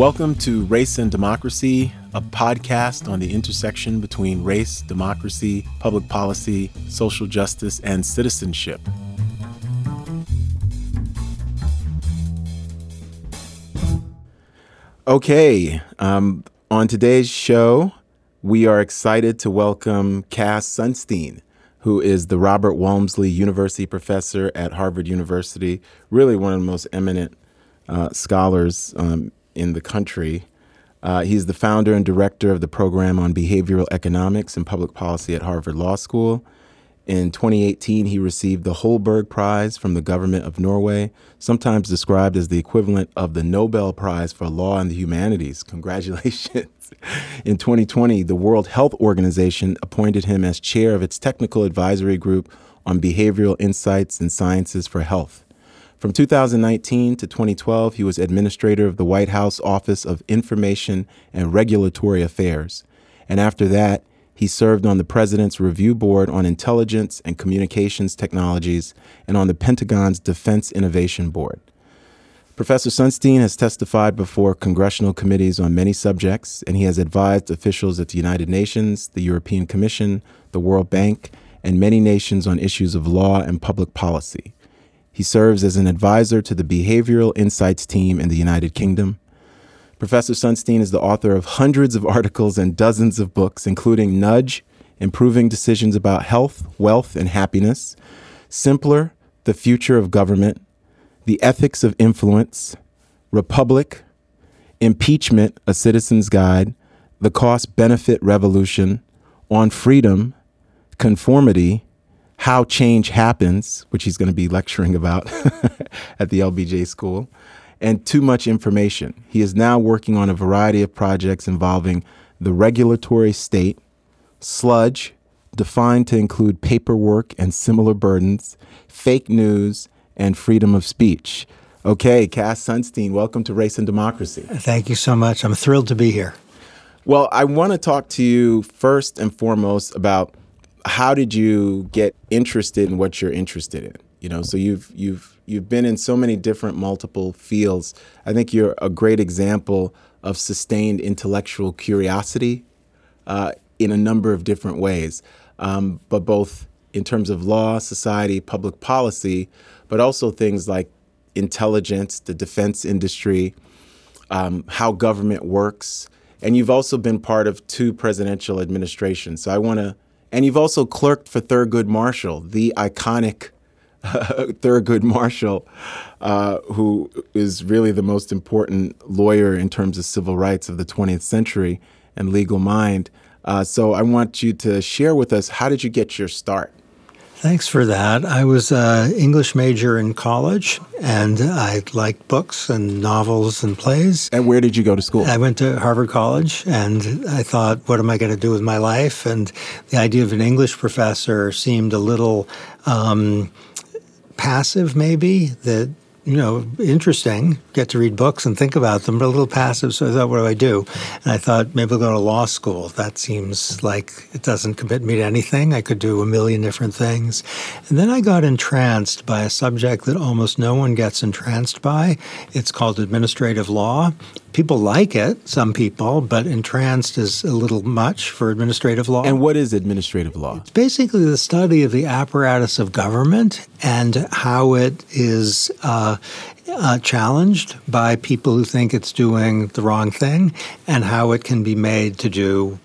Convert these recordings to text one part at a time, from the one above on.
Welcome to Race and Democracy, a podcast on the intersection between race, democracy, public policy, social justice, and citizenship. Okay, um, on today's show, we are excited to welcome Cass Sunstein, who is the Robert Walmsley University professor at Harvard University, really one of the most eminent uh, scholars um, in the country. Uh, he's the founder and director of the program on behavioral economics and public policy at Harvard Law School. In 2018, he received the Holberg Prize from the government of Norway, sometimes described as the equivalent of the Nobel Prize for Law and the Humanities. Congratulations. In 2020, the World Health Organization appointed him as chair of its technical advisory group on behavioral insights and sciences for health. From 2019 to 2012, he was administrator of the White House Office of Information and Regulatory Affairs. And after that, he served on the President's Review Board on Intelligence and Communications Technologies and on the Pentagon's Defense Innovation Board. Professor Sunstein has testified before congressional committees on many subjects, and he has advised officials at the United Nations, the European Commission, the World Bank, and many nations on issues of law and public policy. He serves as an advisor to the Behavioral Insights team in the United Kingdom. Professor Sunstein is the author of hundreds of articles and dozens of books, including Nudge, Improving Decisions About Health, Wealth, and Happiness, Simpler, The Future of Government, The Ethics of Influence, Republic, Impeachment, A Citizen's Guide, The Cost Benefit Revolution, On Freedom, Conformity, how Change Happens, which he's going to be lecturing about at the LBJ School, and too much information. He is now working on a variety of projects involving the regulatory state, sludge, defined to include paperwork and similar burdens, fake news, and freedom of speech. Okay, Cass Sunstein, welcome to Race and Democracy. Thank you so much. I'm thrilled to be here. Well, I want to talk to you first and foremost about how did you get interested in what you're interested in? You know, so you've you've you've been in so many different multiple fields. I think you're a great example of sustained intellectual curiosity uh, in a number of different ways, um, but both in terms of law, society, public policy, but also things like intelligence, the defense industry, um, how government works, and you've also been part of two presidential administrations. So I want to and you've also clerked for Thurgood Marshall, the iconic Thurgood Marshall, uh, who is really the most important lawyer in terms of civil rights of the 20th century and legal mind. Uh, so I want you to share with us how did you get your start? Thanks for that. I was an English major in college, and I liked books and novels and plays. And where did you go to school? I went to Harvard College, and I thought, what am I going to do with my life? And the idea of an English professor seemed a little um, passive, maybe, that you know, interesting, get to read books and think about them, but a little passive. So I thought, what do I do? And I thought, maybe I'll go to law school. That seems like it doesn't commit me to anything. I could do a million different things. And then I got entranced by a subject that almost no one gets entranced by. It's called administrative law people like it, some people, but entranced is a little much for administrative law. And what is administrative law? It's basically the study of the apparatus of government and how it is uh, uh, challenged by people who think it's doing the wrong thing and how it can be made to do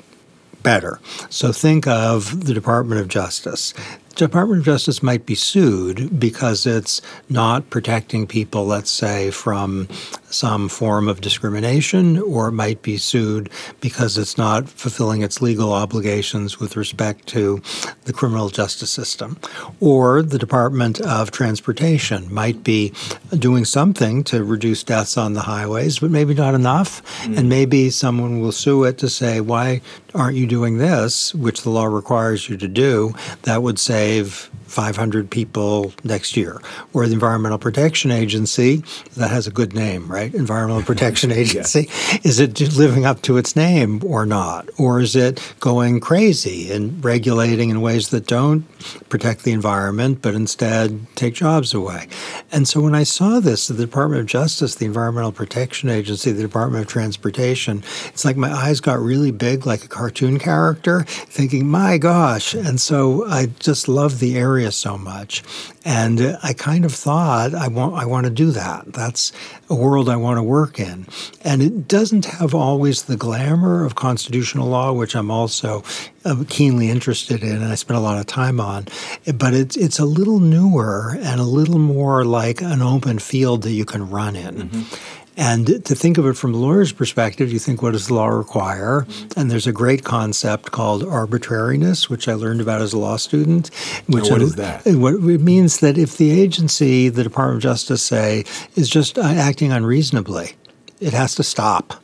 better. So think of the Department of Justice. Department of Justice might be sued because it's not protecting people, let's say, from some form of discrimination, or it might be sued because it's not fulfilling its legal obligations with respect to the criminal justice system. Or the Department of Transportation might be doing something to reduce deaths on the highways, but maybe not enough. Mm. And maybe someone will sue it to say, why aren't you doing this, which the law requires you to do? That would save 500 people next year. Or the Environmental Protection Agency, that has a good name, right? Environmental Protection Agency. yeah. Is it living up to its name or not? Or is it going crazy and regulating in ways that don't protect the environment, but instead take jobs away? And so when I saw this, the Department of Justice, the Environmental Protection Agency, the Department of Transportation, it's like my eyes got really big like a cartoon character, thinking, my gosh. And so I just love the area area so much. And I kind of thought I want I want to do that. That's a world I want to work in. And it doesn't have always the glamour of constitutional law, which I'm also uh, keenly interested in and I spend a lot of time on. But it's it's a little newer and a little more like an open field that you can run in. Mm-hmm. And to think of it from a lawyer's perspective, you think, what does the law require? Mm-hmm. And there's a great concept called arbitrariness, which I learned about as a law student. Which what is that? What it means that if the agency, the Department of Justice, say, is just uh, acting unreasonably, it has to stop.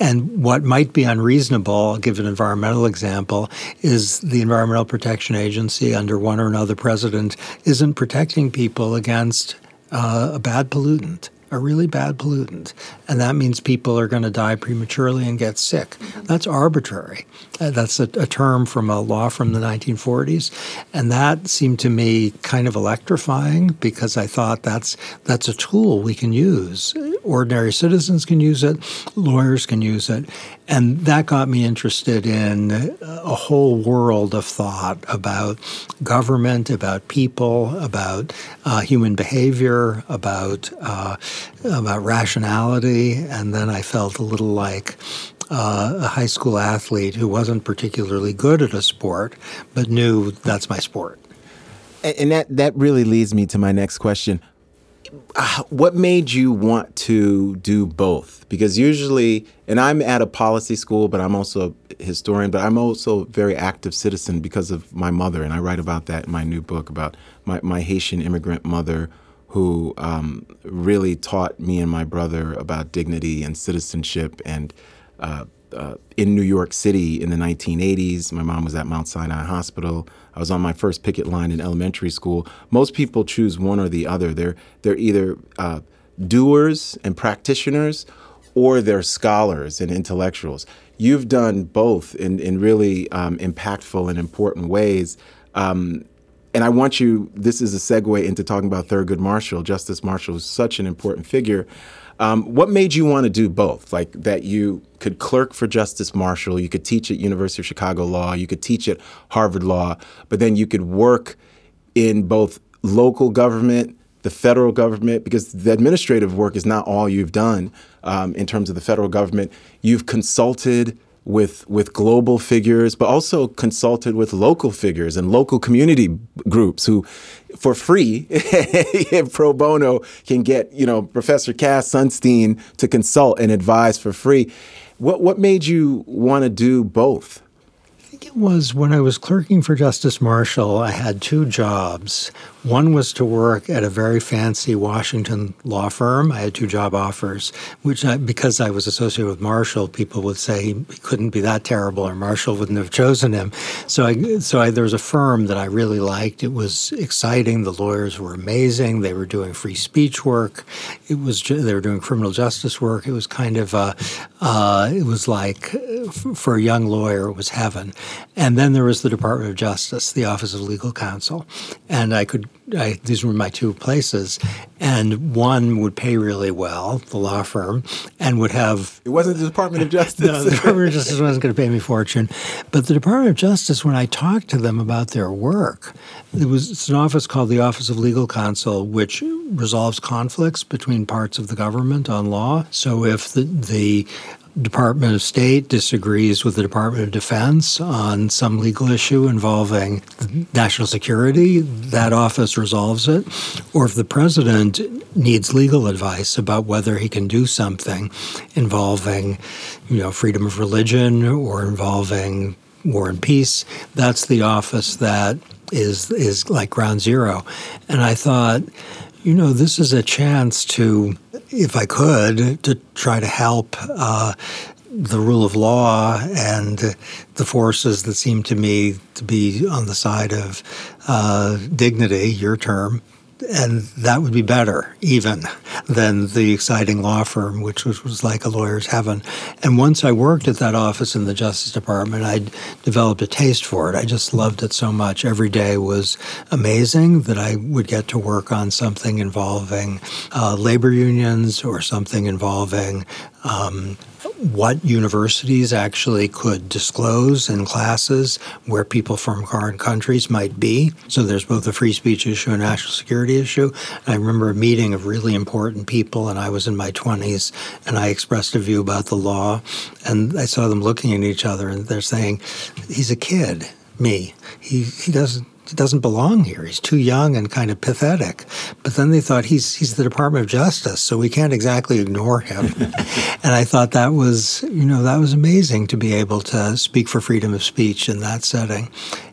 And what might be unreasonable, I'll give an environmental example, is the Environmental Protection Agency under one or another president isn't protecting people against uh, a bad pollutant a really bad pollutant, and that means people are going to die prematurely and get sick. That's arbitrary. Uh, that's a, a, term from a law from the 1940s, and that seemed to me kind of electrifying because I thought that's that's a tool we can use. Ordinary citizens can use it, lawyers can use it, and that got me interested in a whole world of thought about government, about people, about uh, human behavior, about uh, about rationality, and then I felt a little like uh, a high school athlete who wasn't particularly good at a sport, but knew that's my sport. And that that really leads me to my next question. Uh, what made you want to do both? Because usually, and I'm at a policy school, but I'm also a historian, but I'm also a very active citizen because of my mother, and I write about that in my new book about my, my Haitian immigrant mother who um, really taught me and my brother about dignity and citizenship. And uh, uh, in New York City in the 1980s, my mom was at Mount Sinai Hospital. I was on my first picket line in elementary school. Most people choose one or the other. They're they're either uh, doers and practitioners, or they're scholars and intellectuals. You've done both in in really um, impactful and important ways. Um, and I want you, this is a segue into talking about Thurgood Marshall. Justice Marshall is such an important figure. Um, what made you want to do both? Like that you could clerk for Justice Marshall, you could teach at University of Chicago Law, you could teach at Harvard Law, but then you could work in both local government, the federal government, because the administrative work is not all you've done um, in terms of the federal government. You've consulted with with global figures, but also consulted with local figures and local community groups who, for free, pro bono, can get you know Professor Cass Sunstein to consult and advise for free. What what made you want to do both? I think it was when I was clerking for Justice Marshall, I had two jobs. One was to work at a very fancy Washington law firm. I had two job offers, which I, because I was associated with Marshall, people would say he couldn't be that terrible, or Marshall wouldn't have chosen him. So, I, so I, there was a firm that I really liked. It was exciting. The lawyers were amazing. They were doing free speech work. It was they were doing criminal justice work. It was kind of a, uh, it was like for a young lawyer, it was heaven. And then there was the Department of Justice, the Office of Legal Counsel, and I could I, these were my two places, and one would pay really well, the law firm, and would have. It wasn't the Department of Justice. no, the Department of Justice wasn't going to pay me fortune, but the Department of Justice, when I talked to them about their work, it was it's an office called the Office of Legal Counsel, which resolves conflicts between parts of the government on law. So if the the Department of State disagrees with the Department of Defense on some legal issue involving national security, that office resolves it. Or if the president needs legal advice about whether he can do something involving, you know, freedom of religion or involving war and peace, that's the office that is is like ground zero. And I thought, you know, this is a chance to if I could, to try to help uh, the rule of law and the forces that seem to me to be on the side of uh, dignity, your term, and that would be better even than the exciting law firm, which was, was, like a lawyer's heaven. And once I worked at that office in the Justice Department, I developed a taste for it. I just loved it so much. Every day was amazing that I would get to work on something involving uh, labor unions or something involving um, what universities actually could disclose in classes where people from foreign countries might be. So there's both a free speech issue and a national security issue. And I remember a meeting of really important people, and I was in my 20s, and I expressed a view about the law, and I saw them looking at each other, and they're saying, "He's a kid." Me, he he doesn't doesn't belong here. He's too young and kind of pathetic. But then they thought he's he's the Department of Justice, so we can't exactly ignore him. and I thought that was you know that was amazing to be able to speak for freedom of speech in that setting.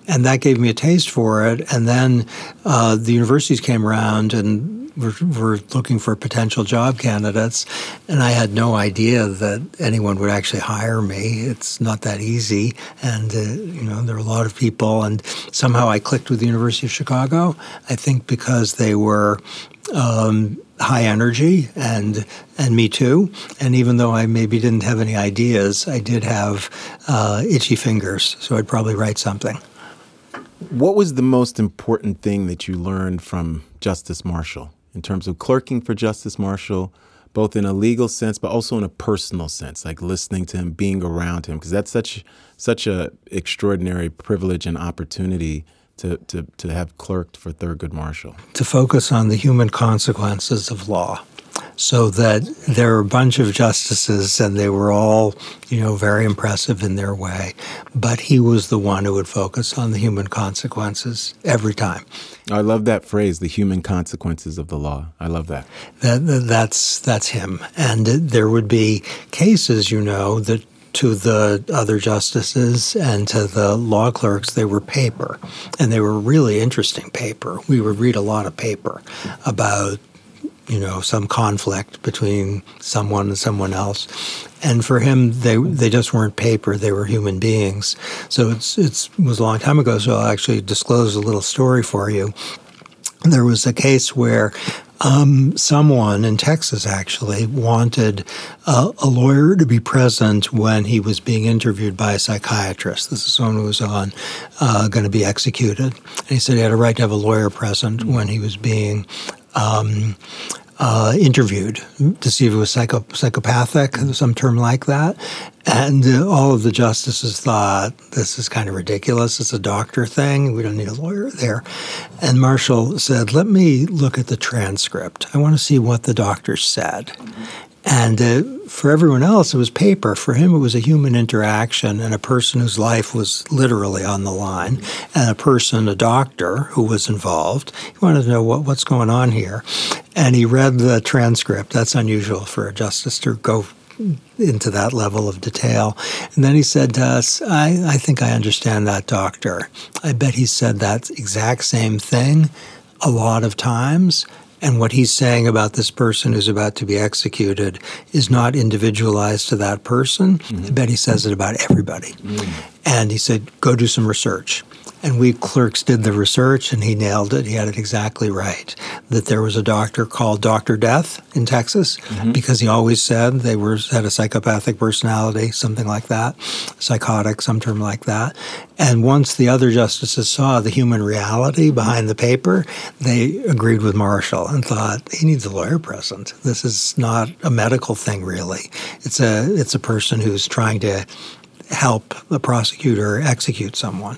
And that gave me a taste for it. And then uh, the universities came around and were, were looking for potential job candidates, and I had no idea that anyone would actually hire me. It's not that easy, and uh, you know there are a lot of people, and somehow I clicked with the University of Chicago. I think because they were. Um, high energy and and me too. And even though I maybe didn't have any ideas, I did have uh, itchy fingers, so I'd probably write something. What was the most important thing that you learned from Justice Marshall? In terms of clerking for Justice Marshall, both in a legal sense, but also in a personal sense, like listening to him, being around him, because that's such such a extraordinary privilege and opportunity to, to, to have clerked for Thurgood Marshall. To focus on the human consequences of law so that there are a bunch of justices and they were all, you know, very impressive in their way. But he was the one who would focus on the human consequences every time. I love that phrase, the human consequences of the law. I love that. that that's that's him. And there would be cases, you know, that to the other justices and to the law clerks, they were paper. And they were really interesting paper. We would read a lot of paper about you know some conflict between someone and someone else. And for him they they just weren't paper. They were human beings. So it's it's it was a long time ago so I'll actually disclose a little story for you. There was a case where um, someone in Texas actually wanted a, a, lawyer to be present when he was being interviewed by a psychiatrist. This is someone who was on uh, going to be executed, and he said he had a right to have a lawyer present when he was being um, uh, interviewed to see if it was psycho- psychopathic, some term like that. And uh, all of the justices thought this is kind of ridiculous. It's a doctor thing. We don't need a lawyer there. And Marshall said, Let me look at the transcript. I want to see what the doctor said. And uh, for everyone else, it was paper. For him, it was a human interaction and a person whose life was literally on the line, and a person, a doctor, who was involved. He wanted to know what, what's going on here. And he read the transcript. That's unusual for a justice to go into that level of detail. And then he said to us, I, I think I understand that doctor. I bet he said that exact same thing a lot of times and what he's saying about this person who's about to be executed is not individualized to that person. Mm-hmm. I bet he says it about everybody. Mm-hmm. And he said, go do some research. And we clerks did the research, and he nailed it. He had it exactly right. That there was a doctor called Doctor Death in Texas mm-hmm. because he always said they were had a psychopathic personality, something like that, psychotic, some term like that. And once the other justices saw the human reality behind the paper, they agreed with Marshall and thought he needs a lawyer present. This is not a medical thing, really. It's a it's a person who's trying to help the prosecutor execute someone.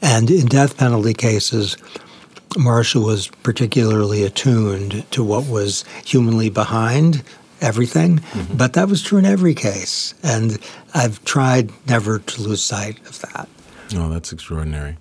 And in death penalty cases, Marshall was particularly attuned to what was humanly behind everything, mm-hmm. but that was true in every case. And I've tried never to lose sight of that. Oh, that's extraordinary.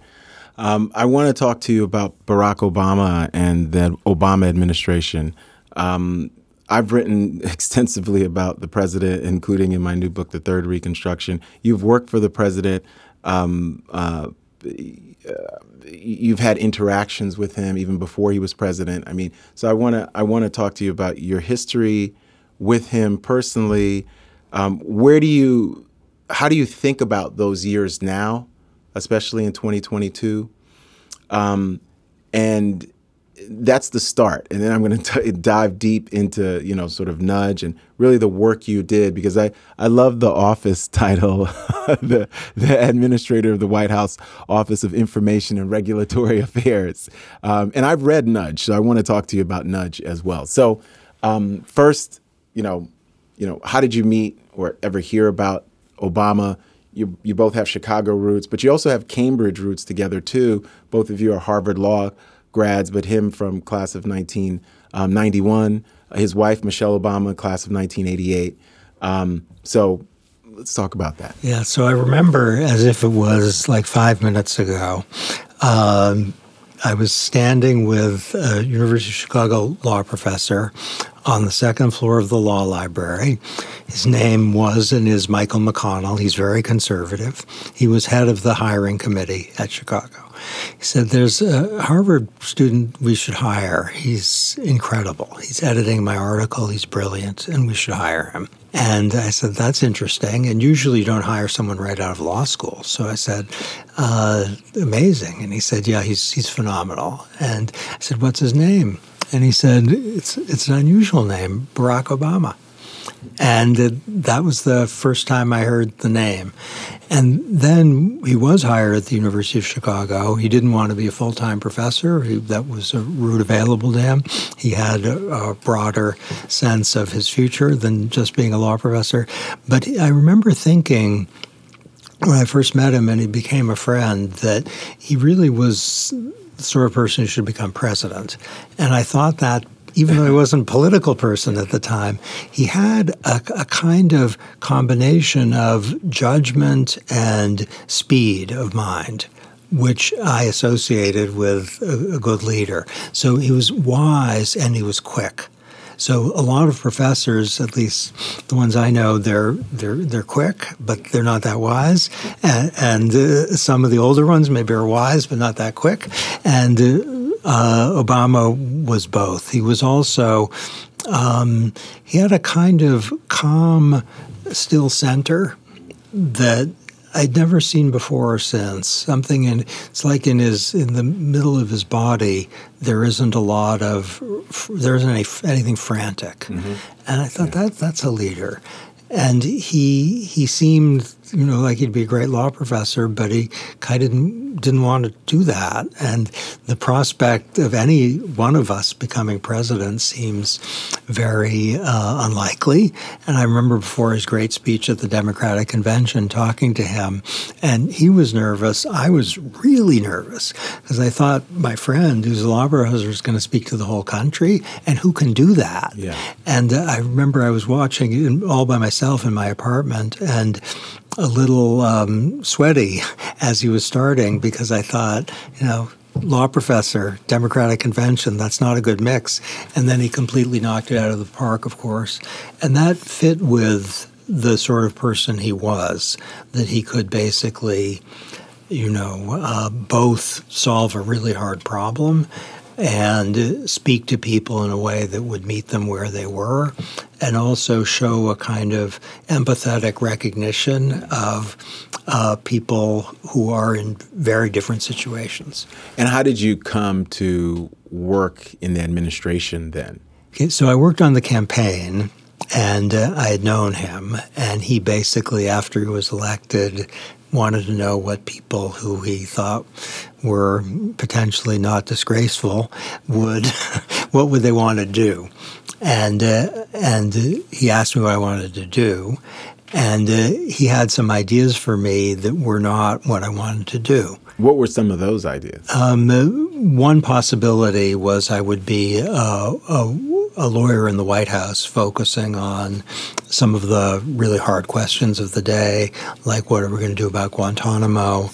Um, I want to talk to you about Barack Obama and the Obama administration. Um, I've written extensively about the president, including in my new book, The Third Reconstruction. You've worked for the president. Um, uh, you've had interactions with him even before he was president. I mean, so I want to I want to talk to you about your history with him personally, Um, where do you, how do you think about those years now, especially in 2022? Um, and that's the start. And then I'm going to dive deep into, you know, sort of nudge and really the work you did because I, I love the office title, the, the administrator of the White House Office of Information and Regulatory Affairs. Um, and I've read Nudge, so I want to talk to you about Nudge as well. So um, first, you know, you know, how did you meet or ever hear about Obama? You, you both have Chicago roots, but you also have Cambridge roots together too. Both of you are Harvard Law grads, but him from class of 1991, um, his wife Michelle Obama, class of 1988. Um, so let's talk about that. Yeah, so I remember as if it was like five minutes ago. Um, I was standing with a University of Chicago law professor on the second floor of the law library. His name was and is Michael McConnell. He's very conservative. He was head of the hiring committee at Chicago. He said, There's a Harvard student we should hire. He's incredible. He's editing my article. He's brilliant, and we should hire him. And I said, That's interesting. And usually you don't hire someone right out of law school. So I said, uh, Amazing. And he said, Yeah, he's, he's phenomenal. And I said, What's his name? And he said, It's, it's an unusual name, Barack Obama. And it, that was the first time I heard the name. And then he was hired at the University of Chicago. He didn't want to be a full time professor, he, that was a route available to him. He had a, a, broader sense of his future than just being a law professor. But I remember thinking, when I first met him and he became a friend, that he really was the sort of person who should become president. And I thought that even though he wasn't a political person at the time, he had a, a kind of combination of judgment and speed of mind which I associated with a, good leader. So he was wise and he was quick. So a lot of professors, at least the ones I know, they're they're they're quick, but they're not that wise. And, and uh, some of the older ones maybe are wise, but not that quick. And uh, uh, Obama was both. He was also, um, he had a kind of calm, still center that I'd never seen before or since. Something in it's like in his in the middle of his body there isn't a lot of there isn't any, anything frantic, mm-hmm. and I thought yeah. that that's a leader. And he he seemed you know like he'd be a great law professor, but he kind of didn't didn't want to do that. And the prospect of any one of us becoming president seems very uh, unlikely. And I remember before his great speech at the Democratic Convention talking to him, and he was nervous. I was really nervous because I thought my friend, who's a law professor, is going to speak to the whole country, and who can do that? Yeah. And uh, I remember I was watching all by myself in my apartment, and a little um, sweaty as he was starting because I thought, you know, law professor, Democratic convention, that's not a good mix. And then he completely knocked it out of the park, of course. And that fit with the sort of person he was, that he could basically, you know, uh, both solve a really hard problem and speak to people in a way that would meet them where they were, and also show a kind of empathetic recognition of uh, people who are in very different situations. And how did you come to work in the administration then? Okay, so I worked on the campaign and uh, I had known him, and he basically, after he was elected, wanted to know what people who he thought were potentially not disgraceful would what would they want to do? And uh, and he asked me what I wanted to do and uh, he had some ideas for me that were not what I wanted to do what were some of those ideas um, uh, one possibility was I would be a, a a lawyer in the White House focusing on some of the really hard questions of the day, like what are we going to do about Guantanamo?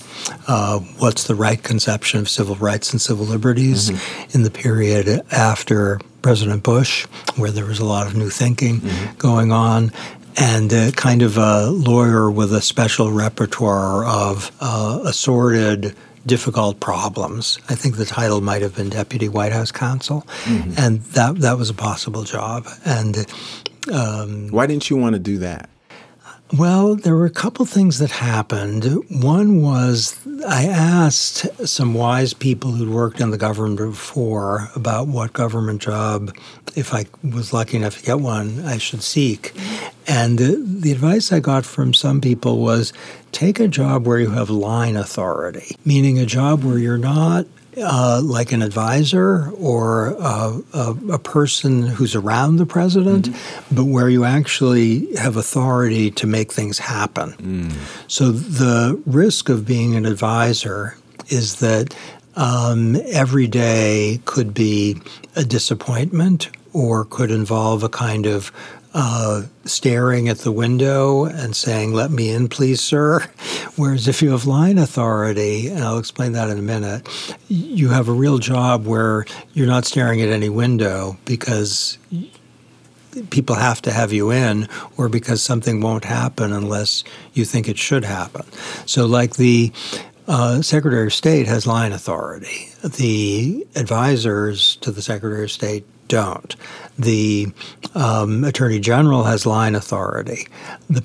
Uh, what's the right conception of civil rights and civil liberties mm-hmm. in the period after President Bush, where there was a lot of new thinking mm-hmm. going on? And uh, kind of a lawyer with a special repertoire of uh, assorted difficult problems. I think the title might have been Deputy White House Counsel, mm-hmm. and that that was a possible job. And um, why didn't you want to do that? Well, there were a couple things that happened. One was I asked some wise people who'd worked in the government before about what government job, if I was lucky enough to get one, I should seek. And the, the advice I got from some people was take a job where you have line authority, meaning a job where you're not uh, like an advisor or a, a, a, person who's around the president, mm-hmm. but where you actually have authority to make things happen. Mm. So the risk of being an advisor is that um, every day could be a disappointment or could involve a kind of uh, staring at the window and saying, Let me in, please, sir. Whereas if you have line authority, and I'll explain that in a minute, you have a real job where you're not staring at any window because people have to have you in or because something won't happen unless you think it should happen. So, like the uh, Secretary of State has line authority. The advisors to the Secretary of State don't. The um, Attorney General has line authority. The,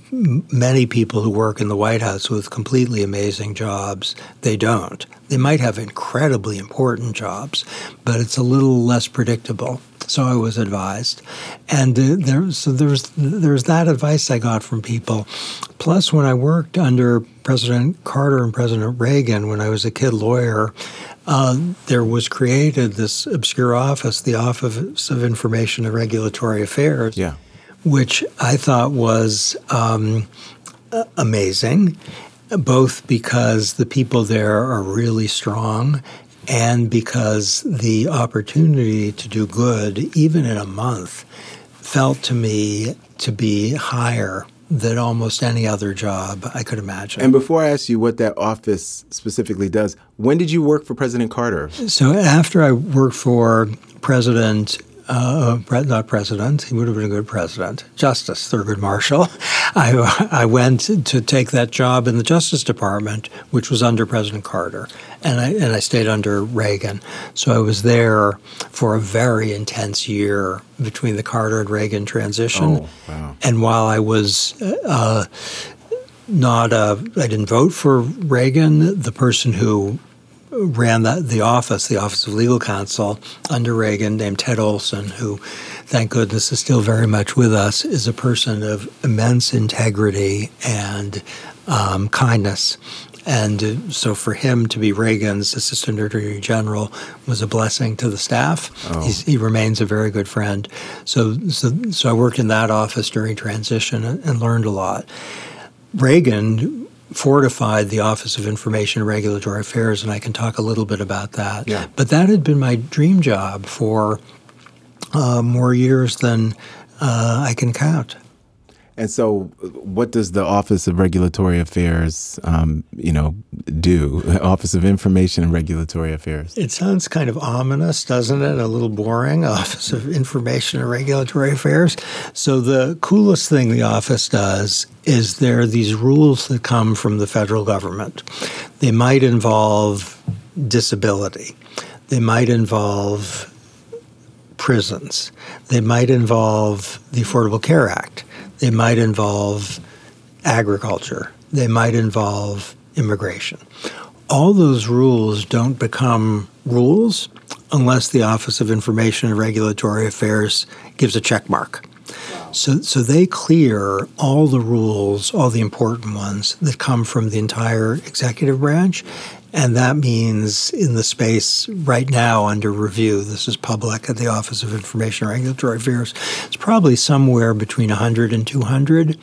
many people who work in the White House with completely amazing jobs, they don't. They might have incredibly important jobs, but it's a little less predictable. So I was advised, and uh, there, so there's there's that advice I got from people. Plus, when I worked under President Carter and President Reagan, when I was a kid lawyer, uh, there was created this obscure office, the Office of Information and Regulatory Affairs, yeah. which I thought was um, amazing, both because the people there are really strong and because the opportunity to do good, even in a month, felt to me to be higher than almost any other job I could imagine. And before I ask you what that office specifically does, when did you work for President Carter? So after I worked for President uh, not president, he would have been a good president, Justice Thurgood Marshall. I, I went to take that job in the Justice Department, which was under President Carter, and I, and I stayed under Reagan. So I was there for a very intense year between the Carter and Reagan transition. Oh, wow. And while I was uh, not, I didn't vote for Reagan, the person who ran the, the office, the Office of Legal Counsel under Reagan, named Ted Olson, who, thank goodness, is still very much with us, is a person of immense integrity and um, kindness. And so for him to be Reagan's Assistant Attorney General was a blessing to the staff. Oh. he remains a very good friend. So, so, so I worked in that office during transition and, and learned a lot. Reagan fortified the Office of Information and Regulatory Affairs, and I can talk a little bit about that. Yeah. But that had been my dream job for uh, more years than uh, I can count. And so, what does the Office of Regulatory Affairs, um, you know, do? Office of Information and Regulatory Affairs. It sounds kind of ominous, doesn't it? A little boring. Office of Information and Regulatory Affairs. So the coolest thing the office does is there are these rules that come from the federal government. They might involve disability. They might involve prisons. They might involve the Affordable Care Act they might involve agriculture. They might involve immigration. All those rules don't become rules unless the Office of Information and Regulatory Affairs gives a check mark. So, so they clear all the rules, all the important ones that come from the entire executive branch, and that means in the space right now under review, this is public at the Office of Information Regulatory Affairs, it's probably somewhere between 100 and 200.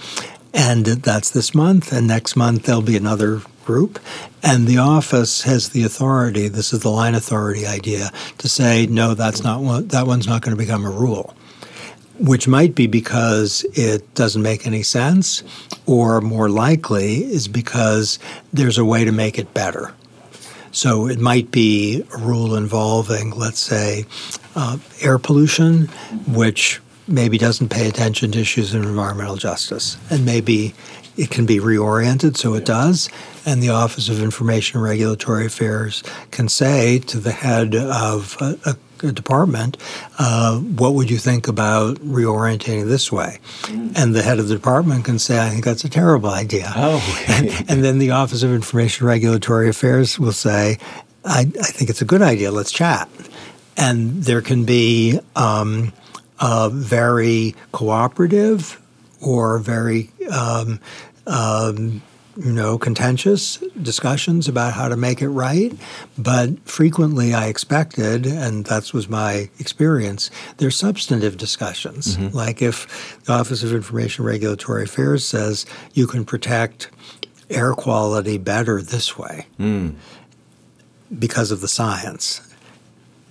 And that's this month. And next month, there'll be another group. And the office has the authority, this is the line authority idea, to say, no, that's not one, that one's not going to become a rule which might be because it doesn't make any sense, or more likely is because there's a way to make it better. So it might be a rule involving, let's say, uh, air pollution, which maybe doesn't pay attention to issues of environmental justice. And maybe it can be reoriented so it does. And the Office of Information and Regulatory Affairs can say to the head of a, a department, uh, what would you think about reorientating this way? Mm. And the head of the department can say, I think that's a terrible idea. Oh, and, and, then the Office of Information Regulatory Affairs will say, I, I think it's a good idea. Let's chat. And there can be um, very cooperative or very um, um, you know, contentious discussions about how to make it right. But frequently I expected, and that was my experience, there's substantive discussions. Mm-hmm. Like if the Office of Information Regulatory Affairs says you can protect air quality better this way mm. because of the science,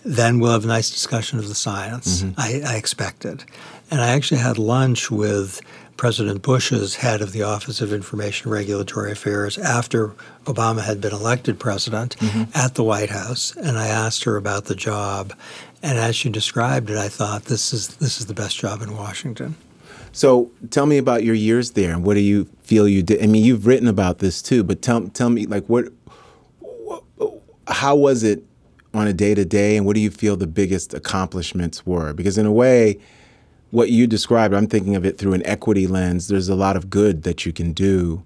then we'll have a nice discussion of the science. Mm-hmm. I, I expected. And I actually had lunch with President Bush's head of the Office of Information Regulatory Affairs after Obama had been elected president mm-hmm. at the White House, and I asked her about the job. And as she described it, I thought this is this is the best job in Washington. So tell me about your years there, and what do you feel you did? I mean, you've written about this too, but tell tell me like what, how was it on a day to day, and what do you feel the biggest accomplishments were? Because in a way what you described, I'm thinking of it through an equity lens. There's a lot of good that you can do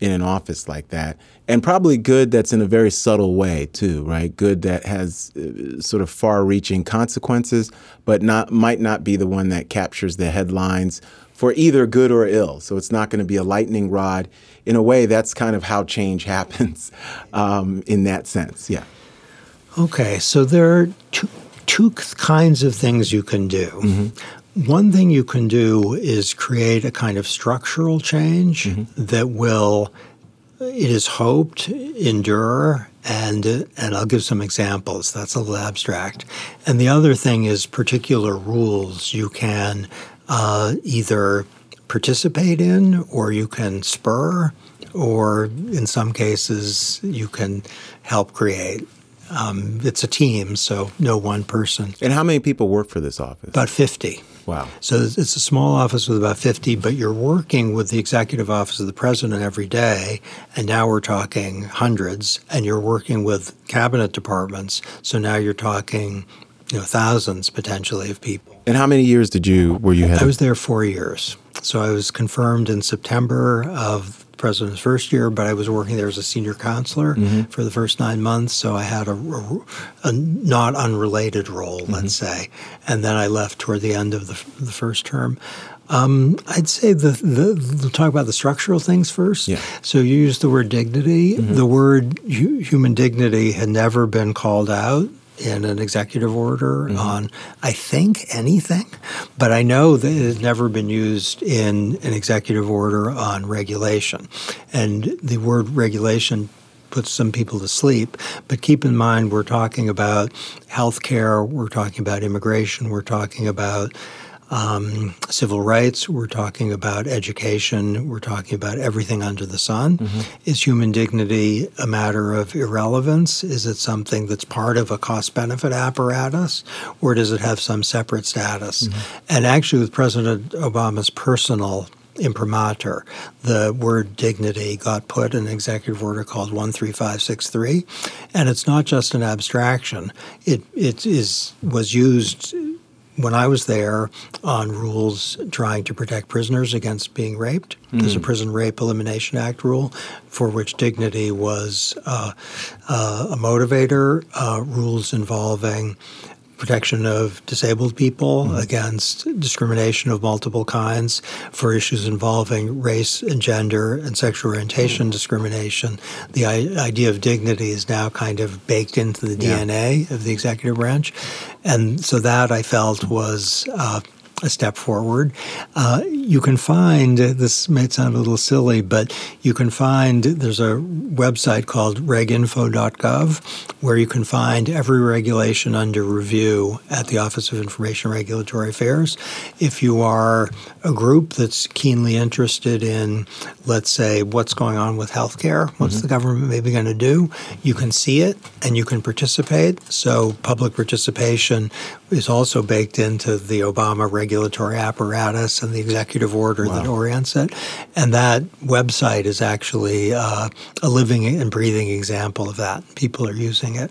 in an office like that, and probably good that's in a very subtle way too, right? Good that has uh, sort of far-reaching consequences, but not might not be the one that captures the headlines for either good or ill. So it's not going to be a lightning rod. In a way, that's kind of how change happens um, in that sense. Yeah. Okay, so there are two, two kinds of things you can do. Mm-hmm. One thing you can do is create a kind of structural change mm-hmm. that will, it is hoped, endure. And, and I'll give some examples. That's a little abstract. And the other thing is particular rules you can uh, either participate in or you can spur or in some cases you can help create. Um, it's a team, so no one person. And how many people work for this office? About 50. Wow. So it's a small office with about 50, but you're working with the executive office of the president every day. And now we're talking hundreds, and you're working with cabinet departments. So now you're talking you know, thousands potentially of people. And how many years did you were you head? I was there four years. So I was confirmed in September of president's first year, but I was working there as a senior counselor mm-hmm. for the first nine months. So I had a, a, a not unrelated role, mm-hmm. let's say. And then I left toward the end of the, the first term. Um, I'd say the, the, we'll talk about the structural things first. Yeah. So you used the word dignity. Mm-hmm. The word hu- human dignity had never been called out in an executive order mm-hmm. on, I think, anything. But I know that it has never been used in an executive order on regulation. And the word regulation puts some people to sleep. But keep in mind, we're talking about health care, we're talking about immigration, we're talking about um, civil rights, we're talking about education, we're talking about everything under the sun. Mm-hmm. Is human dignity a matter of irrelevance? Is it something that's part of a cost benefit apparatus, or does it have some separate status? Mm-hmm. And actually, with President Obama's personal imprimatur. The word dignity got put in an executive order called 13563, and it's not just an abstraction. It it is was used when I was there on rules trying to protect prisoners against being raped. Mm. There's a Prison Rape Elimination Act rule for which dignity was uh, uh, a motivator, uh, rules involving protection of disabled people mm-hmm. against discrimination of multiple kinds for issues involving race and gender and sexual orientation mm-hmm. discrimination. The I- idea of dignity is now kind of baked into the yeah. DNA of the executive branch. And so that I felt was uh, a step forward. Uh, you can find this may sound a little silly, but you can find there's a website called reginfo.gov where you can find every regulation under review at the Office of Information Regulatory Affairs. If you are a group that's keenly interested in, let's say, what's going on with healthcare, what's mm-hmm. the government maybe going to do, you can see it and you can participate. So public participation is also baked into the Obama regulation regulatory apparatus and the executive order wow. that orients it. And that website is actually uh, a living and breathing example of that. People are using it.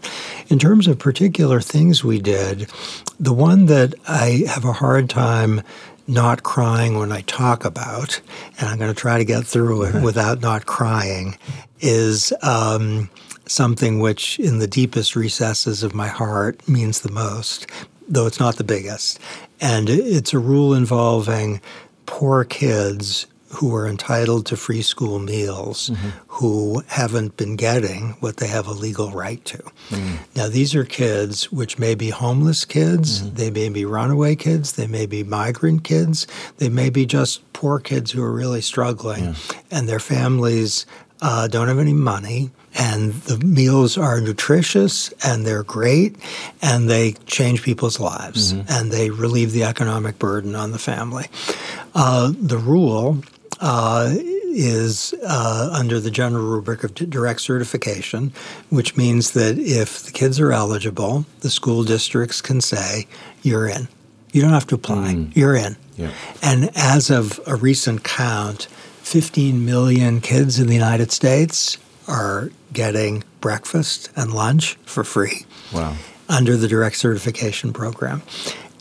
In terms of particular things we did, the one that I have a hard time not crying when I talk about, and I'm going to try to get through it without not crying, is um, something which, in the deepest recesses of my heart, means the most, though it's not the biggest. And it's a rule involving poor kids who are entitled to free school meals mm-hmm. who haven't been getting what they have a legal right to. Mm. Now, these are kids which may be homeless kids, mm-hmm. they may be runaway kids, they may be migrant kids, they may be just poor kids who are really struggling, yeah. and their families uh, don't have any money and the meals are nutritious and they're great and they change people's lives mm-hmm. and they relieve the economic burden on the family. Uh, the rule uh, is uh, under the general rubric of direct certification, which means that if the kids are eligible, the school districts can say, you're in. You don't have to apply, mm. you're in. Yeah. And as of a recent count, 15 million kids in the United States are getting breakfast and lunch for free. Wow. Under the direct certification program.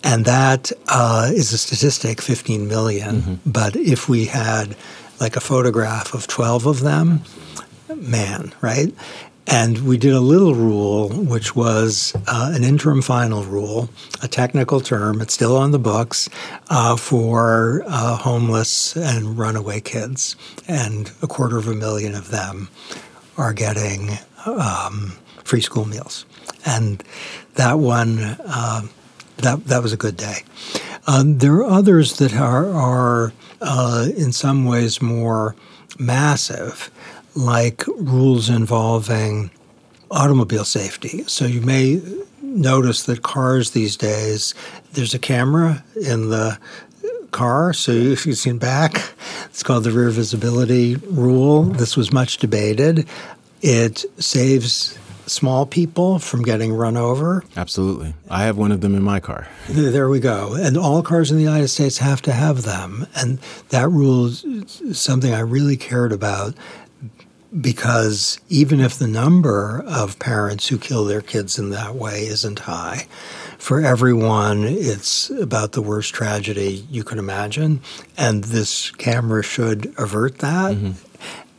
And that uh, is a statistic, 15 million. Mm-hmm. But if we had like a photograph of 12 of them, man, right? And we did a little rule, which was uh, an interim final rule, a technical term, it's still on the books, uh, for uh, homeless and runaway kids. And a quarter of a million of them are getting um, free school meals. And that one, uh, that, that was a good day. Um, there are others that are, are uh, in some ways more massive, like rules involving automobile safety. So you may notice that cars these days, there's a camera in the car, so you can see back. It's called the rear visibility rule. This was much debated. It saves small people from getting run over. Absolutely. I have one of them in my car. There we go. And all cars in the United States have to have them. And that rule is something I really cared about because even if the number of parents who kill their kids in that way isn't high, for everyone, it's about the worst tragedy you can imagine. And this camera should avert that. Mm-hmm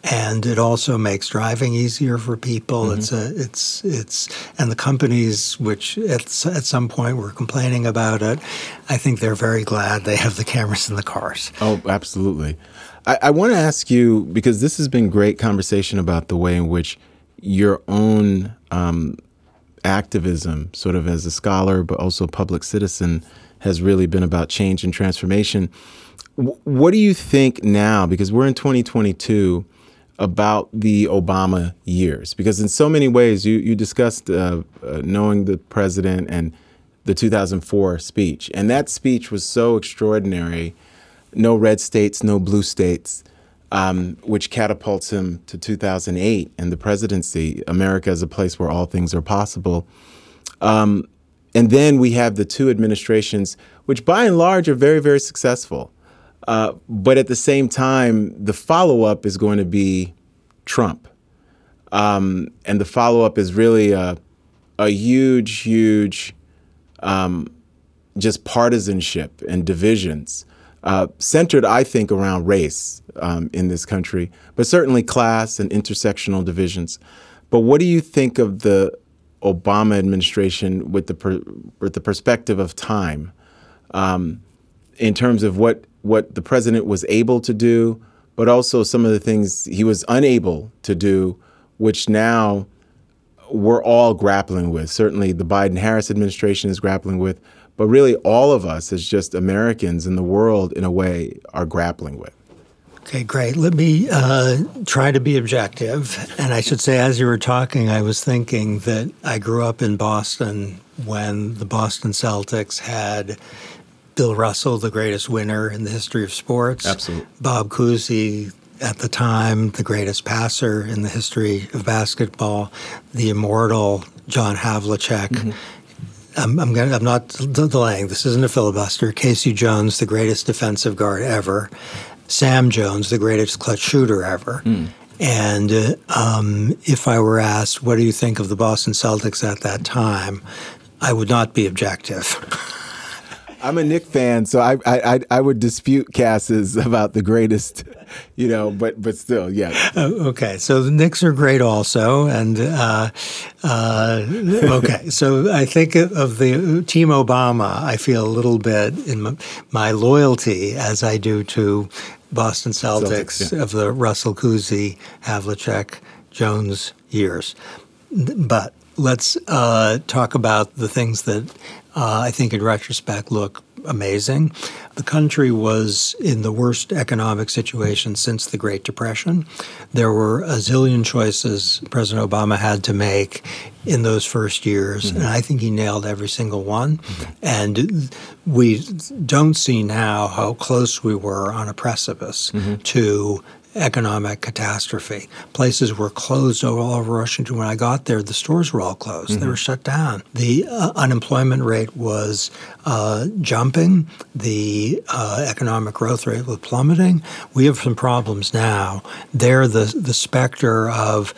and it also makes driving easier for people. Mm-hmm. It's a, it's, it's, and the companies which at, at some point were complaining about it, I think they're very glad they have the cameras in the cars. Oh, absolutely. I, I want to ask you because this has been great conversation about the way in which your own um, activism, sort of as a scholar but also a public citizen, has really been about change and transformation. W- what do you think now? Because we're in 2022 about the Obama years because in so many ways you you discussed uh, uh, knowing the president and the 2004 speech and that speech was so extraordinary no red states no blue states um, which catapults him to 2008 and the presidency America is a place where all things are possible um, and then we have the two administrations which by and large are very very successful uh, but at the same time, the follow up is going to be Trump. Um, and the follow up is really a, a huge, huge um, just partisanship and divisions. Uh, centered, I think, around race um, in this country, but certainly class and intersectional divisions. But what do you think of the Obama administration with the per, with the perspective of time, um, in terms of what what the president was able to do, but also some of the things he was unable to do, which now we're all grappling with. Certainly, the Biden Harris administration is grappling with, but really all of us as just Americans in the world, in a way, are grappling with. Okay, great. Let me uh, try to be objective. And I should say, as you were talking, I was thinking that I grew up in Boston when the Boston Celtics had Bill Russell, the greatest winner in the history of sports. Absolutely. Bob Cousy, at the time, the greatest passer in the history of basketball. The immortal John Havlicek. Mm-hmm. I'm, I'm, gonna, I'm not delaying. This isn't a filibuster. K.C. Jones, the greatest defensive guard ever. Sam Jones, the greatest clutch shooter ever. Mm. And uh, um, if I were asked, what do you think of the Boston Celtics at that time? I would not be objective. I'm a Knick fan, so I I I would dispute Cass's about the greatest, you know, but but still, yeah. Uh, okay, so the Knicks are great also, and uh, uh, okay, so I think of the Team Obama. I feel a little bit in my, my loyalty as I do to Boston Celtics, Celtics yeah. of the Russell Cousy, Havlicek, Jones years, but let's uh, talk about the things that uh, I think in retrospect look amazing. The country was in the worst economic situation since the Great Depression. There were a zillion choices President Obama had to make in those first years, mm-hmm. and I think he nailed every single one. Mm-hmm. And we don't see now how close we were on a precipice mm-hmm. to economic catastrophe. Places were closed all over Washington. When I got there, the stores were all closed. Mm-hmm. They were shut down. The uh, unemployment rate was uh, jumping. The uh, economic growth rate was plummeting. We have some problems now. There, the the specter of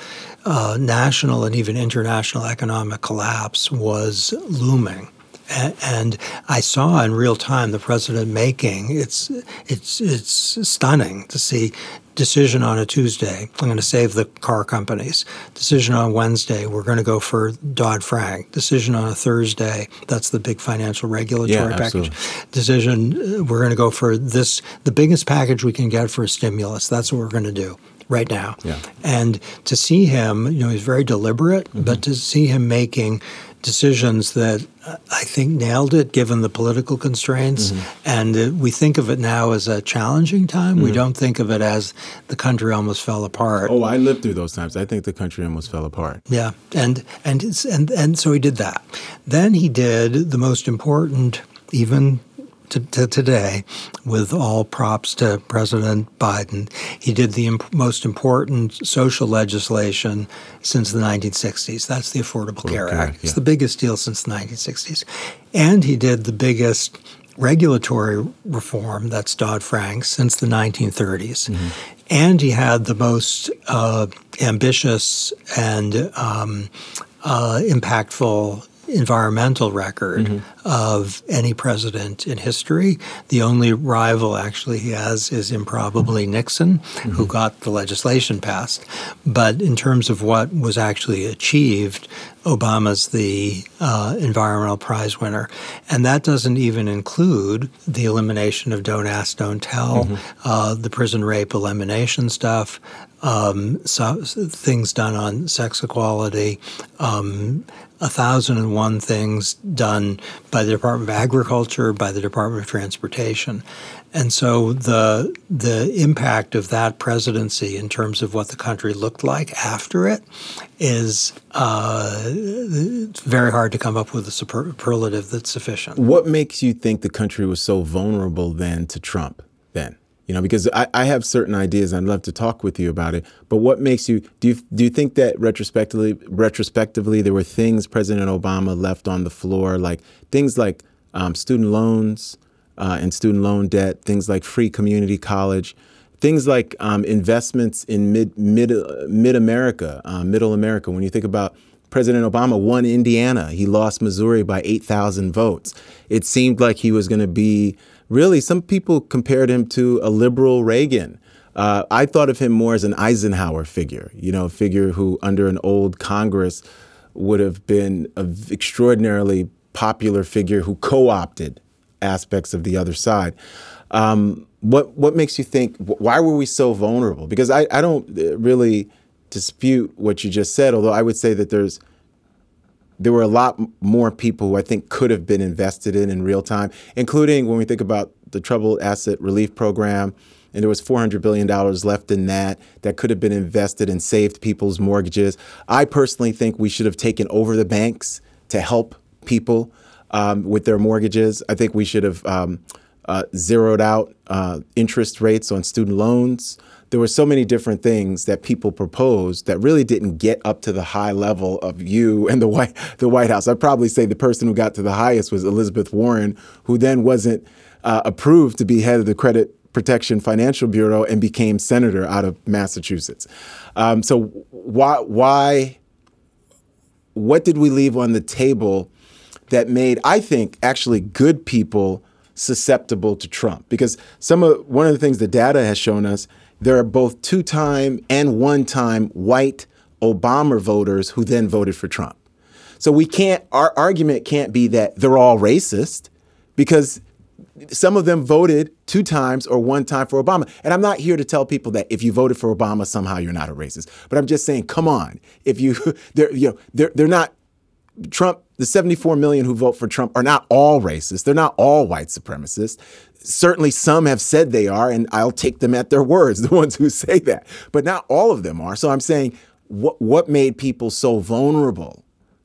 uh, national and even international economic collapse was looming and I saw in real time the president making it's it's it's stunning to see decision on a Tuesday, I'm going to save the car companies. Decision on Wednesday, we're going to go for Dodd Frank. Decision on a Thursday, that's the big financial regulatory yeah, package. Decision, uh, we're going to go for this, the biggest package we can get for a stimulus. That's what we're going to do right now. Yeah. And to see him, you know, he's very deliberate, mm-hmm. but to see him making decisions that I think nailed it given the political constraints. Mm-hmm. And uh, we think of it now as a challenging time. Mm-hmm. We don't think of it as the country almost fell apart. Oh, I lived through those times. I think the country almost fell apart. Yeah. And and and and so he did that. Then he did the most important even to, to, today, with all props to President Biden. He did the imp- most important social legislation since the 1960s. That's the Affordable Care Act. Yeah. It's the biggest deal since the 1960s. And he did the biggest regulatory reform, that's Dodd Frank, since the 1930s. Mm-hmm. And he had the most uh, ambitious and um, uh, impactful environmental record mm-hmm. of any president in history. The only rival actually he has is improbably Nixon, mm-hmm. who got the legislation passed. But in terms of what was actually achieved, Obama's the uh, environmental prize winner. And that doesn't even include the elimination of Don't Ask, Don't Tell, mm-hmm. uh, the prison rape elimination stuff, um, so, things done on sex equality, um, a thousand and one things done by the Department of Agriculture, by the Department of Transportation. And so the the impact of that presidency in terms of what the country looked like after it is uh, very hard to come up with a superlative that's sufficient. What makes you think the country was so vulnerable then to Trump then? You know because I, I have certain ideas i'd love to talk with you about it but what makes you do you do you think that retrospectively retrospectively there were things president obama left on the floor like things like um, student loans uh, and student loan debt things like free community college things like um, investments in mid mid mid america uh, middle america when you think about President Obama won Indiana. He lost Missouri by 8,000 votes. It seemed like he was going to be really, some people compared him to a liberal Reagan. Uh, I thought of him more as an Eisenhower figure, you know, a figure who, under an old Congress, would have been an extraordinarily popular figure who co-opted aspects of the other side. Um, what what makes you think? Why were we so vulnerable? Because I, I don't uh, really dispute what you just said, although I would say that there's there were a lot more people who I think could have been invested in in real time, including when we think about the Troubled Asset Relief Program. And there was $400 billion left in that that could have been invested and saved people's mortgages. I personally think we should have taken over the banks to help people um, with their mortgages. I think we should have um, uh, zeroed out uh, interest rates on student loans. There were so many different things that people proposed that really didn't get up to the high level of you and the White the White House. I'd probably say the person who got to the highest was Elizabeth Warren, who then wasn't uh, approved to be head of the Credit Protection Financial Bureau and became senator out of Massachusetts. Um, so why why what did we leave on the table that made I think actually good people susceptible to Trump? Because some of one of the things the data has shown us there are both two-time and one-time white Obama voters who then voted for Trump. So we can't our argument can't be that they're all racist because some of them voted two times or one time for Obama. And I'm not here to tell people that if you voted for Obama, somehow you're not a racist. But I'm just saying, come on. If you, they're, you know, they're, they're not, Trump, the 74 million who vote for Trump are not all racist. They're not all white supremacists. Certainly some have said they are, and I'll take them at their words, the ones who say that. But not all of them are. So I'm saying, what, what made people so vulnerable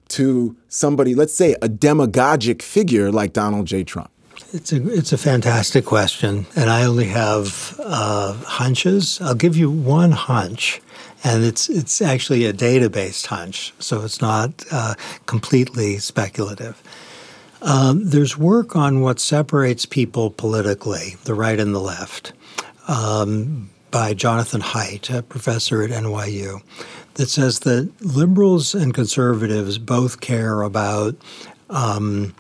to somebody, let's say a demagogic figure like Donald J. Trump? It's a it's a fantastic question, and I only have uh, hunches. I'll give you one hunch, and it's it's actually a data based hunch, so it's not uh, completely speculative. Um, there's work on what separates people politically, the right and the left, um, by Jonathan Haidt, a professor at NYU, that says that liberals and conservatives both care about. Um,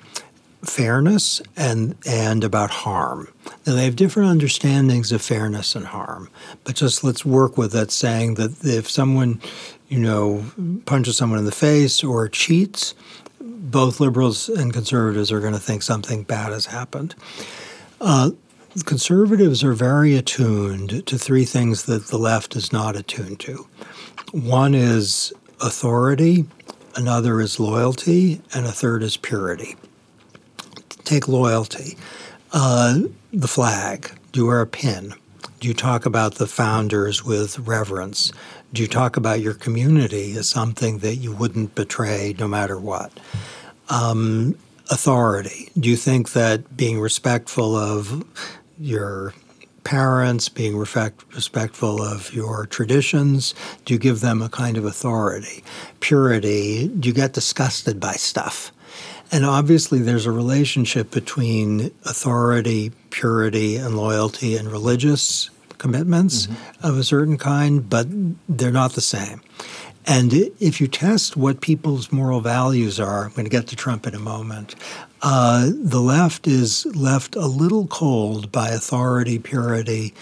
fairness and and about harm. Now they have different understandings of fairness and harm, but just let's work with that saying that if someone, you know, punches someone in the face or cheats, both liberals and conservatives are going to think something bad has happened. Uh, conservatives are very attuned to three things that the left is not attuned to. One is authority, another is loyalty, and a third is purity take loyalty. Uh, the flag. Do you wear a pin? Do you talk about the founders with reverence? Do you talk about your community as something that you wouldn't betray no matter what? Um, authority. Do you think that being respectful of your parents, being respect, respectful of your traditions? Do you give them a kind of authority? Purity. Do you get disgusted by stuff? And obviously, there's a relationship between authority, purity, and loyalty and religious commitments mm-hmm. of a certain kind, but they're not the same. And if you test what people's moral values are, I'm going to get to Trump in a moment, uh, the left is left a little cold by authority, purity,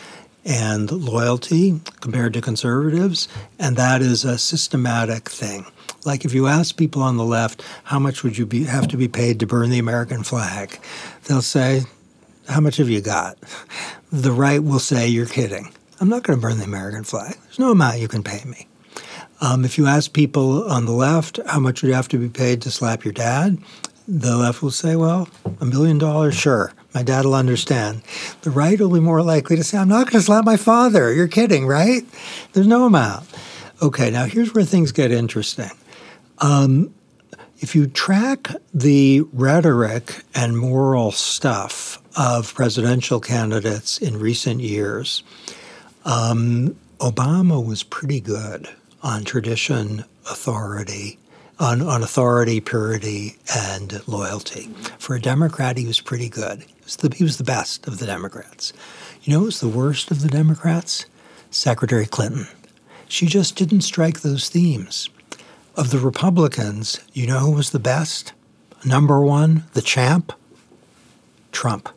and loyalty compared to conservatives, and that is a systematic thing. Like if you ask people on the left, how much would you be, have to be paid to burn the American flag? They'll say, how much have you got? The right will say, you're kidding. I'm not going to burn the American flag. There's no amount you can pay me. Um, if you ask people on the left how much would you have to be paid to slap your dad, the left will say, well, a million dollars, sure. My dad will understand. The right will be more likely to say, I'm not going to slap my father. You're kidding, right? There's no amount. Okay, now here's where things get interesting. Um, if you track the rhetoric and moral stuff of presidential candidates in recent years, um, Obama was pretty good on tradition, authority, on, on authority, purity, and loyalty. For a Democrat, he was pretty good. He was, the, he was the best of the Democrats. You know who was the worst of the Democrats? Secretary Clinton. She just didn't strike those themes. Of the Republicans, you know who was the best? Number one, the champ? Trump.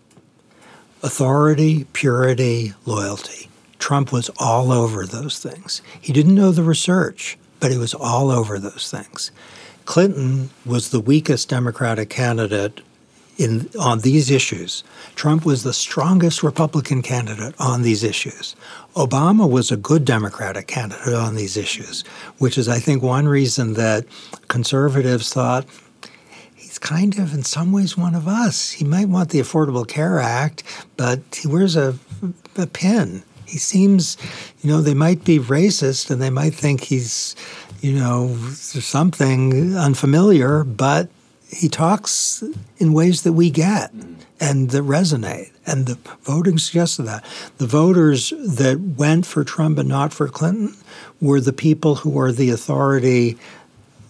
Authority, purity, loyalty. Trump was all over those things. He didn't know the research, but he was all over those things. Clinton was the weakest Democratic candidate in on these issues. Trump was the strongest Republican candidate on these issues. Obama was a good Democratic candidate on these issues, which is, I think, one reason that conservatives thought he's kind of, in some ways, one of us. He might want the Affordable Care Act, but he wears a, a pin. He seems, you know, they might be racist and they might think he's, you know, something unfamiliar, but he talks in ways that we get. and that resonate. And the voting suggested that. The voters that went for Trump and not for Clinton were the people who are the authority,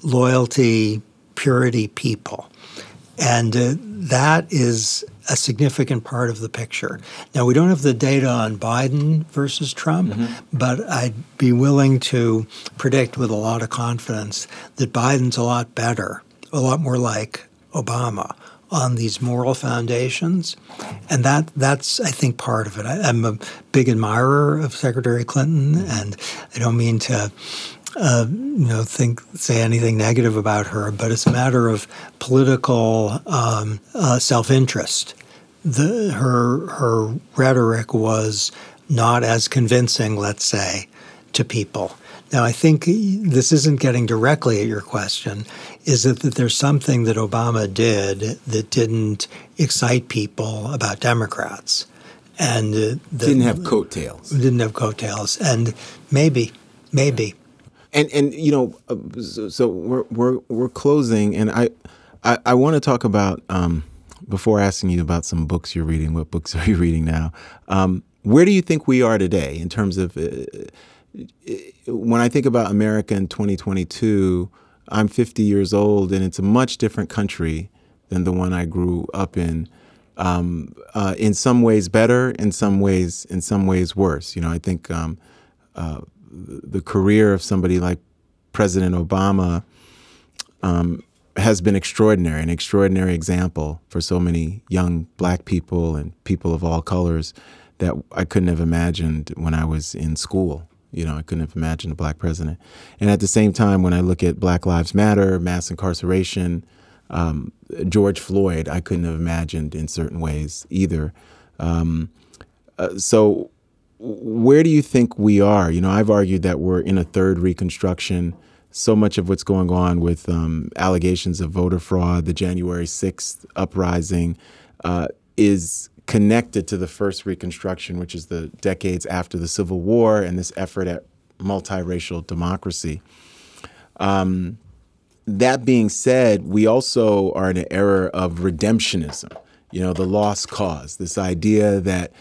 loyalty, purity people. And uh, that is a significant part of the picture. Now, we don't have the data on Biden versus Trump, mm-hmm. but I'd be willing to predict with a lot of confidence that Biden's a lot better, a lot more like Obama on these moral foundations. And that that's, I think, part of it. I, am a big admirer of Secretary Clinton, and I don't mean to uh, you know, think say anything negative about her, but it's a matter of political um, uh, self-interest. The, her her rhetoric was not as convincing, let's say, to people. Now, I think this isn't getting directly at your question. Is it that there's something that Obama did that didn't excite people about Democrats? And uh, didn't have coattails. Didn't have coattails, and maybe, maybe. And and you know, uh, so, we're we're we're closing, and I I, I want to talk about um, before asking you about some books you're reading. What books are you reading now? Um, where do you think we are today in terms of uh, when I think about America in 2022? I'm 50 years old, and it's a much different country than the one I grew up in. Um, uh, in some ways better, in some ways, in some ways worse. You know, I think um, uh, the career of somebody like President Obama um, has been extraordinary, an extraordinary example for so many young black people and people of all colors that I couldn't have imagined when I was in school. You know, I couldn't have imagined a black president. And at the same time, when I look at Black Lives Matter, mass incarceration, um, George Floyd, I couldn't have imagined in certain ways either. Um, uh, so where do you think we are? You know, I've argued that we're in a third Reconstruction. So much of what's going on with um, allegations of voter fraud, the January 6th uprising, uh, is connected to the first Reconstruction, which is the decades after the Civil War and this effort at multiracial democracy. Um, that being said, we also are in an era of redemptionism, you know, the lost cause, this idea that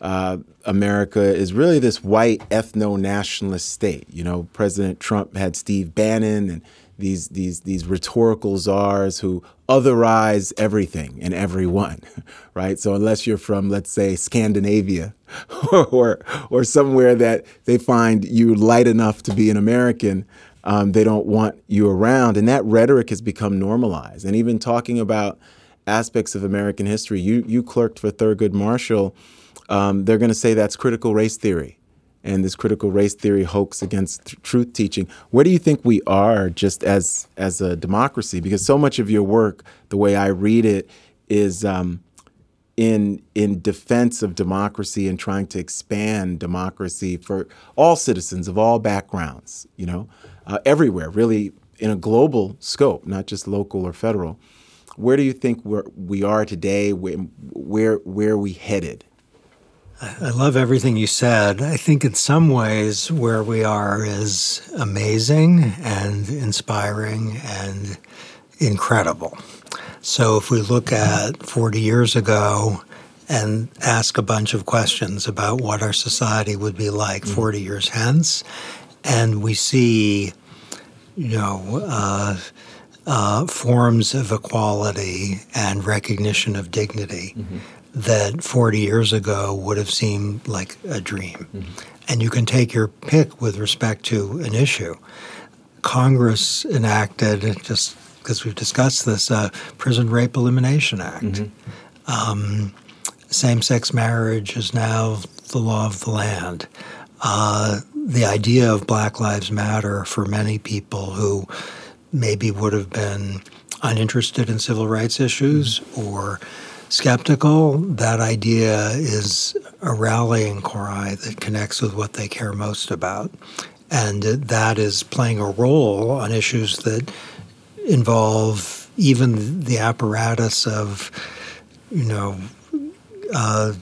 uh, America is really this white ethno nationalist state. You know, President Trump had Steve Bannon and these these these rhetorical czars who otherize everything and everyone, right? So unless you're from, let's say, Scandinavia, or or somewhere that they find you light enough to be an American, um, they don't want you around, and that rhetoric has become normalized. And even talking about aspects of American history, you you clerked for Thurgood Marshall um, they're going to say that's critical race theory and this critical race theory hoax against th- truth teaching. Where do you think we are just as as a democracy? Because so much of your work, the way I read it, is um, in in defense of democracy and trying to expand democracy for all citizens of all backgrounds. You know, uh, everywhere, really in a global scope, not just local or federal. Where do you think we're, we are today? Where where where are we headed? I love everything you said. I think in some ways where we are is amazing and inspiring and incredible. So if we look at 40 years ago and ask a bunch of questions about what our society would be like mm-hmm. 40 years hence, and we see, you know, uh, uh, forms of equality and recognition of dignity. Mm-hmm that 40 years ago would have seemed like a dream. Mm-hmm. And you can take your pick with respect to an issue. Congress enacted, just because we've discussed this, uh, Prison Rape Elimination Act. Mm-hmm. Um, Same sex marriage is now the law of the land. Uh, the idea of Black Lives Matter for many people who maybe would have been uninterested in civil rights issues mm-hmm. or skeptical, that idea is a rallying cry that connects with what they care most about. And that is playing a role on issues that involve even the apparatus of, you know, uh,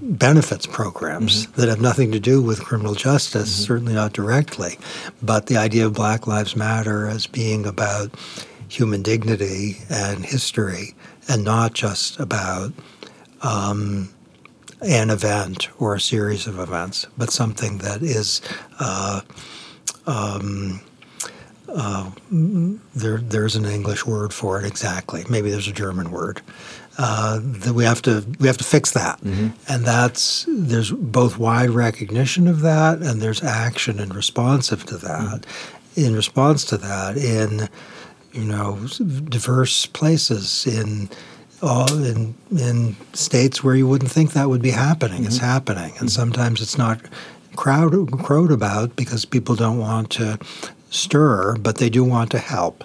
benefits programs mm-hmm. that have nothing to do with criminal justice, mm-hmm. certainly not directly. But the idea of Black Lives Matter as being about human dignity and history and not just about um, an event or a series of events, but something that is. Uh, um, uh, there, there's an English word for it exactly. Maybe there's a German word. Uh, that we have to we have to fix that, mm-hmm. and that's there's both wide recognition of that, and there's action and responsive to that. Mm-hmm. In response to that, in you know diverse places in all in in states where you wouldn't think that would be happening. Mm-hmm. It's happening, and mm-hmm. sometimes it's not crowd crowed about because people don't want to stir, but they do want to help.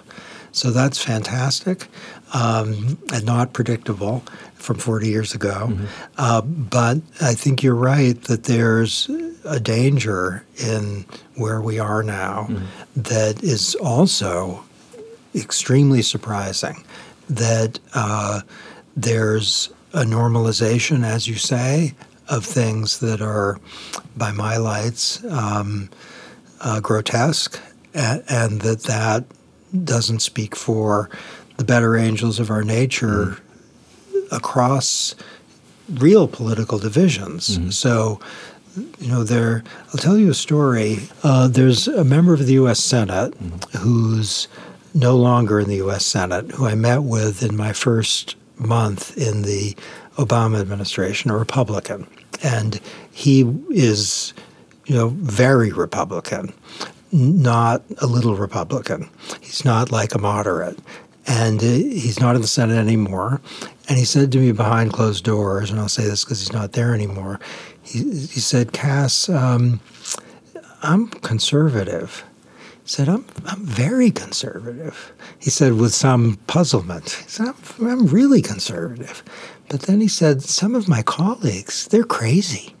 So that's fantastic um, and not predictable from 40 years ago. Mm-hmm. Uh, but I think you're right that there's a danger in where we are now mm-hmm. that is also extremely surprising. That uh, there's a normalization, as you say, of things that are, by my lights, um, uh, grotesque, and, and, that that doesn't speak for the better angels of our nature mm-hmm. across real political divisions. Mm-hmm. So, you know, there. I'll tell you a story. Uh, there's a member of the U.S. Senate mm-hmm. who's no longer in the U.S. Senate, who I met with in my first month in the Obama administration, a Republican, and he is, you know, very Republican, not a little Republican. He's not like a moderate. And uh, he's not in the Senate anymore. And he said to me behind closed doors, and I'll say this because he's not there anymore. He, he said, Cass, um, I'm conservative. Said, I'm, I'm very conservative. He said, with some puzzlement. He said, I'm, I'm really conservative. But then he said, Some of my colleagues, they're crazy.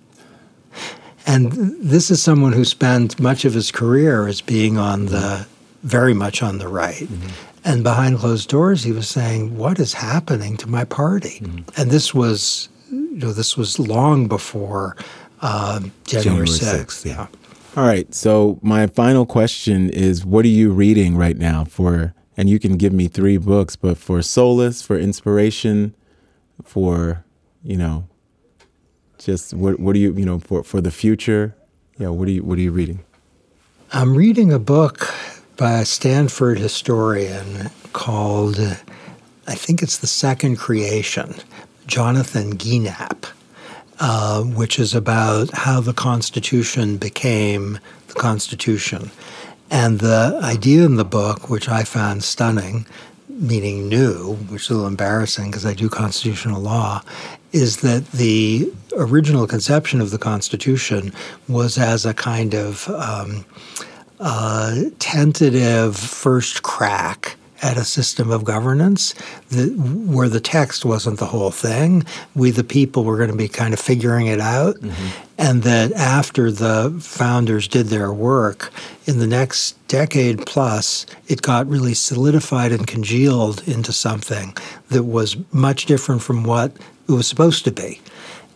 And this is someone who spent much of his career as being on the very much on the right. Mm-hmm. And behind closed doors, he was saying, "What is happening to my party?" Mm-hmm. And this was, you know, this was long before uh, January sixth. Yeah. All right. So my final question is, what are you reading right now for? And you can give me three books, but for solace, for inspiration, for you know just what what do you you know for for the future yeah what are you what are you reading i'm reading a book by a stanford historian called i think it's the second creation jonathan Gienapp uh, which is about how the constitution became the constitution. And the idea in the book which i found stunning meaning new, which is a little embarrassing because I do constitutional law, is that the original conception of the Constitution was as a kind of um, uh, tentative first crack at a system of governance that, where the text wasn't the whole thing. We, the people, were going to be kind of figuring it out. Mm-hmm. And that after the founders did their work, in the next decade plus, it got really solidified and congealed into something that was much different from what it was supposed to be.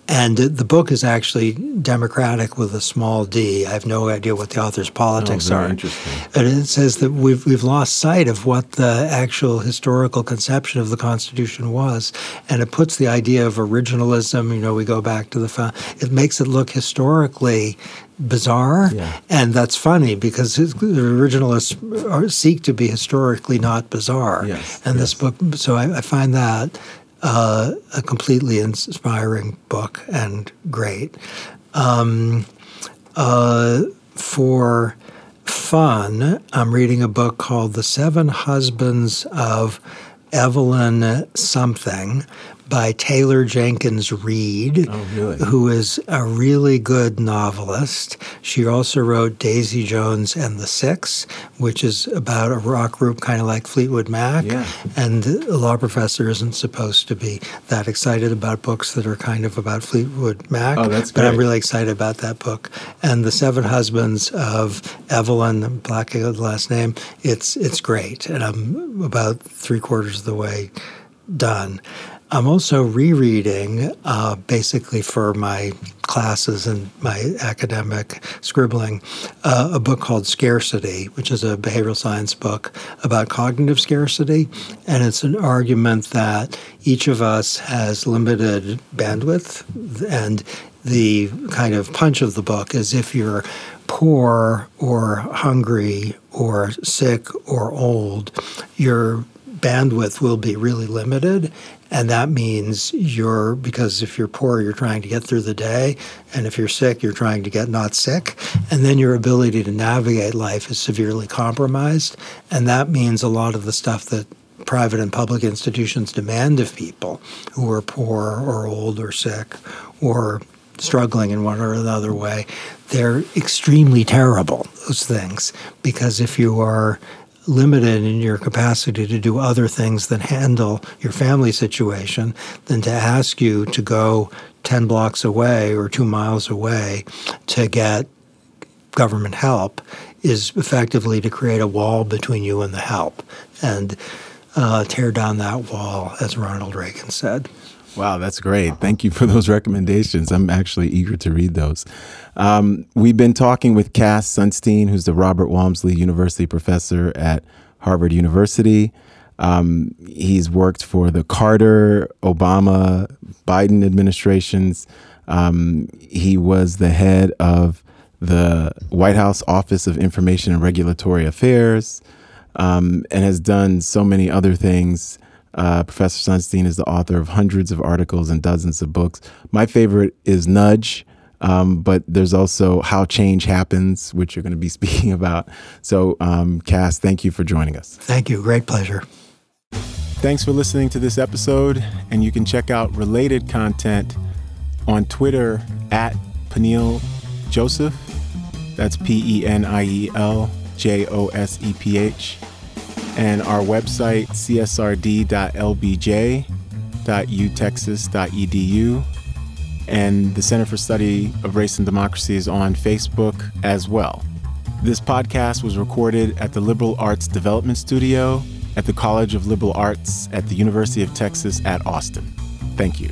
And the book is actually democratic with a small d. I have no idea what the author's oh, politics oh, are. Interesting. And it says that we've we've lost sight of what the actual historical conception of the Constitution was, and it puts the idea of originalism. You know, we go back to the it makes it look historically bizarre, yeah. and that's funny because the originalists seek to be historically not bizarre. Yes, and yes. this book, so I, I find that uh, a completely inspiring book and great. Um, uh, for fun, I'm reading a book called The Seven Husbands of Evelyn Something by Taylor Jenkins Reid, oh, really? who is a really good novelist. She also wrote Daisy Jones and the Six, which is about a rock group kind of like Fleetwood Mac. Yeah. And a law professor isn't supposed to be that excited about books that are kind of about Fleetwood Mac. Oh, that's great. But I'm really excited about that book. And The Seven Husbands of Evelyn, black last name, it's, it's great. And I'm about three quarters of the way done. I'm also rereading, uh, basically for my classes and my academic scribbling, uh, a book called Scarcity, which is a behavioral science book about cognitive scarcity. And it's an argument that each of us has limited bandwidth. And the kind of punch of the book is if you're poor or hungry or sick or old, your bandwidth will be really limited. And that means you're, because if you're poor, you're trying to get through the day. And if you're sick, you're trying to get not sick. And then your ability to navigate life is severely compromised. And that means a lot of the stuff that private and public institutions demand of people who are poor or old or sick or struggling in one or another way, they're extremely terrible, those things, because if you are limited in your capacity to do other things than handle your family situation, than to ask you to go 10 blocks away or two miles away to get government help is effectively to create a wall between you and the help and uh, tear down that wall, as Ronald Reagan said. Wow, that's great. Thank you for those recommendations. I'm actually eager to read those. Um, we've been talking with Cass Sunstein, who's the Robert Walmsley University professor at Harvard University. Um, he's worked for the Carter, Obama, Biden administrations. Um, he was the head of the White House Office of Information and Regulatory Affairs um, and has done so many other things uh, Professor Sunstein is the author of hundreds of articles and dozens of books. My favorite is Nudge, um, but there's also How Change Happens, which you're going to be speaking about. So, um, Cass, thank you for joining us. Thank you. Great pleasure. Thanks for listening to this episode, and you can check out related content on Twitter at Peniel Joseph. That's P E N I E L J O S E P H and our website, csrd.lbj.utexas.edu. And the Center for Study of Race and Democracy is on Facebook as well. This podcast was recorded at the Liberal Arts Development Studio at the College of Liberal Arts at the University of Texas at Austin. Thank you.